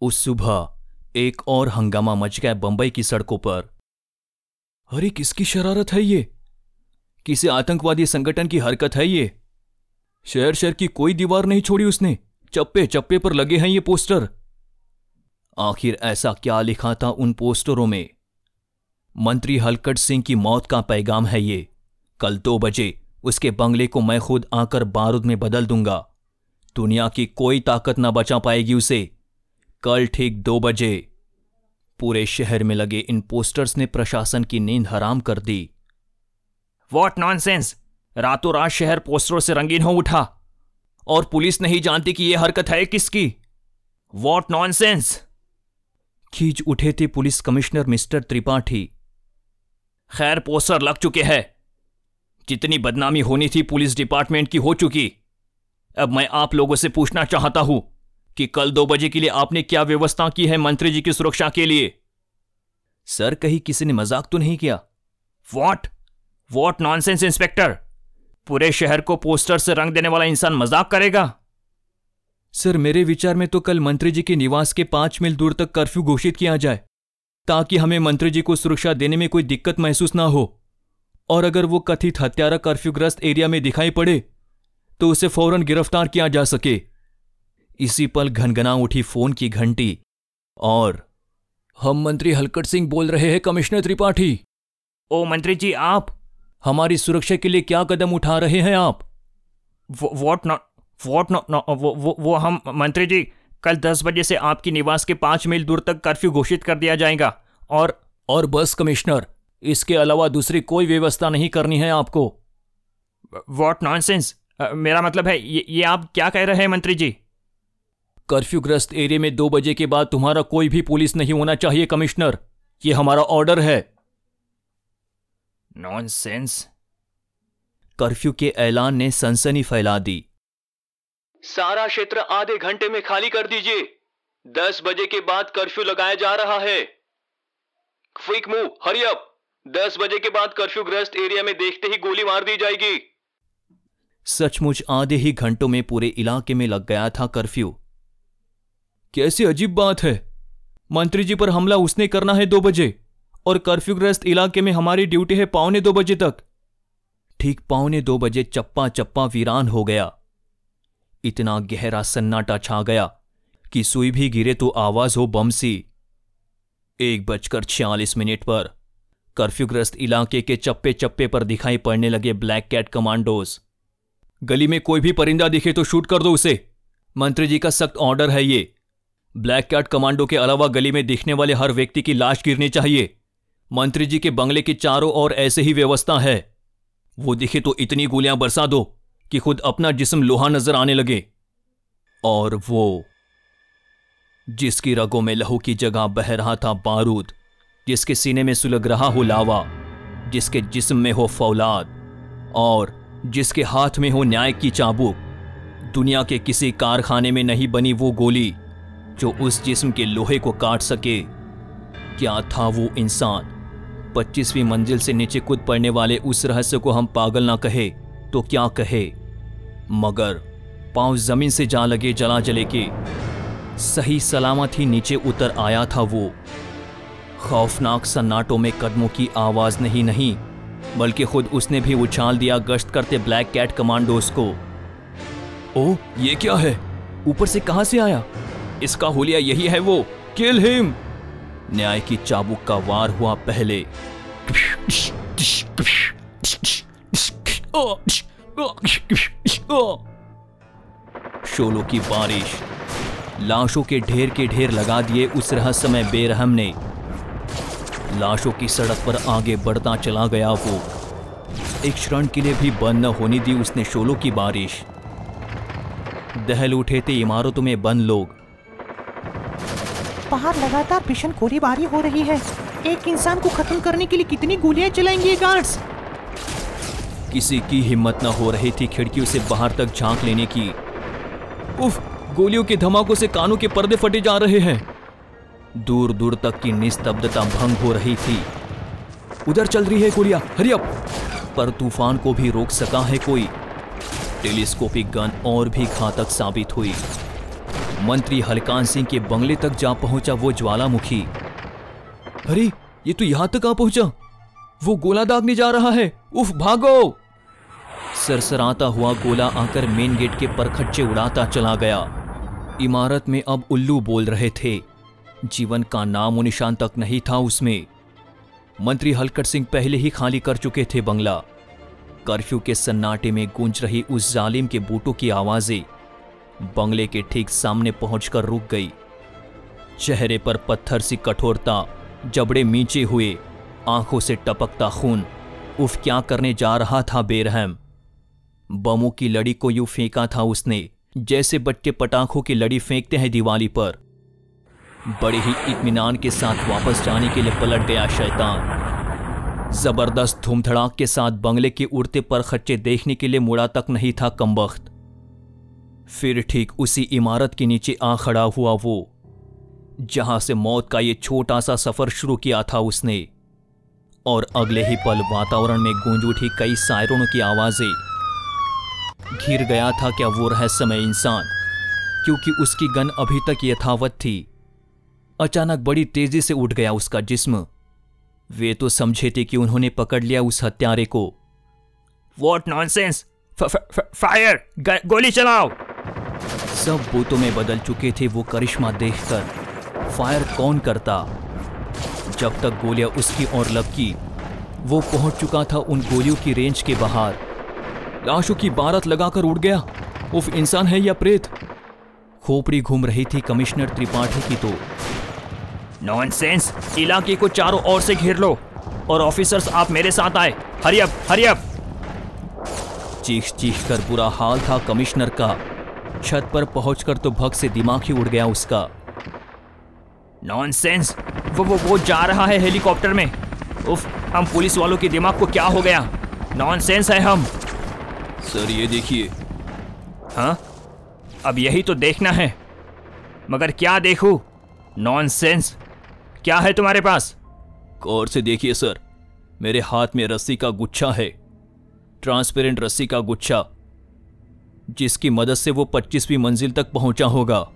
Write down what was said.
उस सुबह एक और हंगामा मच गया बंबई की सड़कों पर। अरे, किसकी शरारत है ये? किसी आतंकवादी संगठन की हरकत है ये? शहर शहर की कोई दीवार नहीं छोड़ी उसने। चप्पे चप्पे पर लगे हैं ये पोस्टर। आखिर ऐसा क्या लिखा था उन पोस्टरों में? मंत्री हलकट सिंह की मौत का पैगाम है ये। कल दो बजे उसके बंगले को मैं खुद आकर बारूद में बदल दूँगा। दुनिया की कोई ताकत ना बचा पाएगी उसे। कल ठीक दो बजे। पूरे शहर में लगे इन पोस्टर्स ने प्रशासन की नींद हराम कर दी। वॉट नॉनसेंस रातों रात शहर पोस्टरों से रंगीन हो उठा। और पुलिस नहीं जानती कि यह हरकत है किसकी। वॉट नॉनसेंस खींच उठे थे पुलिस कमिश्नर मिस्टर त्रिपाठी। खैर पोस्टर लग चुके हैं। जितनी बदनामी होनी थी पुलिस डिपार्टमेंट की हो चुकी। अब मैं आप लोगों से पूछना चाहता हूँ कि कल दो बजे के लिए आपने क्या व्यवस्था की है मंत्री जी की सुरक्षा के लिए? सर, कहीं किसी ने मज़ाक तो नहीं किया? वॉट वॉट नॉनसेंस इंस्पेक्टर पूरे शहर को पोस्टर से रंग देने वाला इंसान मज़ाक करेगा? सर, मेरे विचार में तो कल मंत्री जी के निवास के पाँच मील दूर तक कर्फ्यू घोषित किया जाए, ताकि हमें मंत्री जी को सुरक्षा देने में कोई दिक्कत महसूस ना हो। और अगर वो कथित हत्यारा कर्फ्यूग्रस्त एरिया में दिखाई पड़े तो उसे फ़ौरन गिरफ़्तार किया जा सके। इसी पल घनघना उठी फ़ोन की घंटी। और हम मंत्री हलकट सिंह बोल रहे हैं कमिश्नर त्रिपाठी। ओ मंत्री जी आप? हमारी सुरक्षा के लिए क्या कदम उठा रहे हैं आप? वॉट नॉट वॉट नॉट वो, वो, वो हम मंत्री जी कल दस बजे से आपकी निवास के पाँच मील दूर तक कर्फ्यू घोषित कर दिया जाएगा। और और बस कमिश्नर इसके अलावा दूसरी कोई व्यवस्था नहीं करनी है आपको। What nonsense. मेरा मतलब है ये, ये आप क्या कह रहे हैं मंत्री जी? कर्फ्यूग्रस्त एरिया में दो बजे के बाद तुम्हारा कोई भी पुलिस नहीं होना चाहिए कमिश्नर। ये हमारा ऑर्डर है। नॉनसेंस कर्फ्यू के ऐलान ने सनसनी फैला दी। सारा क्षेत्र आधे घंटे में खाली कर दीजिए। दस बजे के बाद कर्फ्यू लगाया जा रहा है। क्विक मूव हरी अप दस बजे के बाद कर्फ्यू ग्रस्त एरिया में देखते ही गोली मार दी जाएगी। सचमुच आधे ही घंटों में पूरे इलाके में लग गया था कर्फ्यू। कैसी अजीब बात है। मंत्री जी पर हमला उसने करना है दो बजे, और कर्फ्यूग्रस्त इलाके में हमारी ड्यूटी है पौने दो बजे तक। ठीक पौने दो बजे चप्पा चप्पा वीरान हो गया। इतना गहरा सन्नाटा छा गया कि सुई भी गिरे तो आवाज़ हो बम सी एक बजकर छियालीस मिनट पर कर्फ्यूग्रस्त इलाके के चप्पे चप्पे पर दिखाई पड़ने लगे ब्लैक कैट कमांडोज। गली में कोई भी परिंदा दिखे तो शूट कर दो उसे। मंत्री जी का सख्त ऑर्डर है ये। ब्लैक कैट कमांडो के अलावा गली में दिखने वाले हर व्यक्ति की लाश गिरनी चाहिए। मंत्री जी के बंगले के चारों ओर ऐसे ही व्यवस्था है। वो दिखे तो इतनी गोलियाँ बरसा दो कि खुद अपना जिस्म लोहा नज़र आने लगे। और वो, जिसकी रगों में लहू की जगह बह रहा था बारूद, जिसके सीने में सुलग रहा हो लावा, जिसके जिस्म में हो फौलाद, और जिसके हाथ में हो न्याय की चाबुक, दुनिया के किसी कारखाने में नहीं बनी वो गोली। जो उस जिस्म के लोहे को काट सके। क्या था वो इंसान? पच्चीसवीं मंजिल से नीचे कूद पड़ने वाले उस रहस्य को हम पागल ना कहे तो क्या कहे? मगर पाँव ज़मीन से जा लगे जला जले के। सही सलामत ही नीचे उतर आया था वो। खौफनाक सन्नाटों में कदमों की आवाज़ नहीं नहीं, बल्कि खुद उसने भी उछाल दिया गश्त करते ब्लैक कैट कमांडोस को। ओ, ये क्या है? ऊपर से कहाँ से आया? इसका होलिया यही है वो। किल हिम न्याय की चाबुक का वार हुआ पहले। शोलों की बारिश। लाशों के ढेर के ढेर लगा दिए उस रहस्यमय बेरहम ने। लाशों की सड़क पर आगे बढ़ता चला गया वो। एक क्षण के लिए भी बंद न होने दी उसने शोलों की बारिश। दहल उठे थे, इमारतों में बंद, लोग। बाहर लगातार भीषण गोलीबारी हो रही है। एक इंसान को खत्म करने के लिए कितनी गोलियाँ चलाएँगे गार्ड्स किसी की हिम्मत न हो रही थी खिड़कियों से बाहर तक झाँक लेने की। उफ, गोलियों के धमाकों से कानों के पर्दे फटे जा रहे हैं। दूर दूर तक की निस्तब्धता भंग हो रही थी। उधर चल रही है गोलियाँ, हरी अप! पर तूफ़ान को भी रोक सका है कोई। टेलीस्कोपिक गन और भी घातक साबित हुई। मंत्री हलकान सिंह के बंगले तक जा पहुँचा वो ज्वालामुखी। अरे, ये तो यहाँ तक आ पहुँचा। वो गोला दागने जा रहा है। उफ, भागो! सरसराता हुआ गोला आकर मेन गेट के परखच्चे उड़ाता चला गया। इमारत में अब उल्लू बोल रहे थे। जीवन का नाम निशान तक नहीं था उसमें। मंत्री हलकट सिंह पहले ही खाली कर चुके थे बंगला। कर्फ्यू के सन्नाटे में गूंज रही उस जालिम के बूटों की आवाज़ें। बंगले के ठीक सामने पहुंचकर रुक गई। चेहरे पर पत्थर सी कठोरता, जबड़े मीचे हुए, आँखों से टपकता खून। उफ, क्या करने जा रहा था बेरहम? बमों की लड़ी को यूँ फेंका था उसने, जैसे बच्चे पटाखों की लड़ी फेंकते हैं दिवाली पर। बड़े ही इत्मीनान के साथ वापस जाने के लिए पलट गया शैतान। ज़बरदस्त धूमधड़ाक के साथ बंगले के उड़ते पर खच्चे देखने के लिए मुड़ा तक नहीं था कमबख्त। फिर ठीक उसी इमारत के नीचे आ खड़ा हुआ वो, जहाँ से मौत का ये छोटा सा सफ़र शुरू किया था उसने। और अगले ही पल वातावरण में गूंज उठी कई सायरनों की आवाज़ें। घिर गया था क्या वो रहस्यमय इंसान, क्योंकि उसकी गन अभी तक यथावत थी। अचानक बड़ी तेज़ी से उठ गया उसका जिस्म। वे तो समझे थे कि उन्होंने पकड़ लिया उस हत्यारे को। वॉट नॉनसेंस फायर गोली चलाओ! सब बूतों में बदल चुके थे वो करिश्मा देखकर। फायर कौन करता? जब तक गोलियाँ उसकी ओर लपकी, वो पहुँच चुका था उन गोलियों की रेंज के बाहर। लाशों की बारत लगाकर उड़ गया। उफ, इंसान है या प्रेत? खोपड़ी घूम रही थी कमिश्नर त्रिपाठी की तो। नॉनसेंस इलाके को चारों ओर से घेर लो और ऑफिसर्स आप मेरे साथ आए। हरियप हरियप! चीख चीख कर बुरा हाल था कमिश्नर का। छत पर पहुंचकर तो भग से दिमाग ही उड़ गया उसका। नॉनसेंस वो वो वो जा रहा है हेलीकॉप्टर में। उफ हम पुलिस वालों के दिमाग को क्या हो गया? नॉनसेंस है हम। सर ये देखिए। हाँ? अब यही तो देखना है। मगर क्या देखूँ? नॉनसेंस क्या है तुम्हारे पास? गौर से देखिए सर। मेरे हाथ में रस्सी का गुच्छा है। ट्रांसपेरेंट रस्सी का गुच्छा। जिसकी मदद से वो पच्चीसवीं मंजिल तक पहुँचा होगा।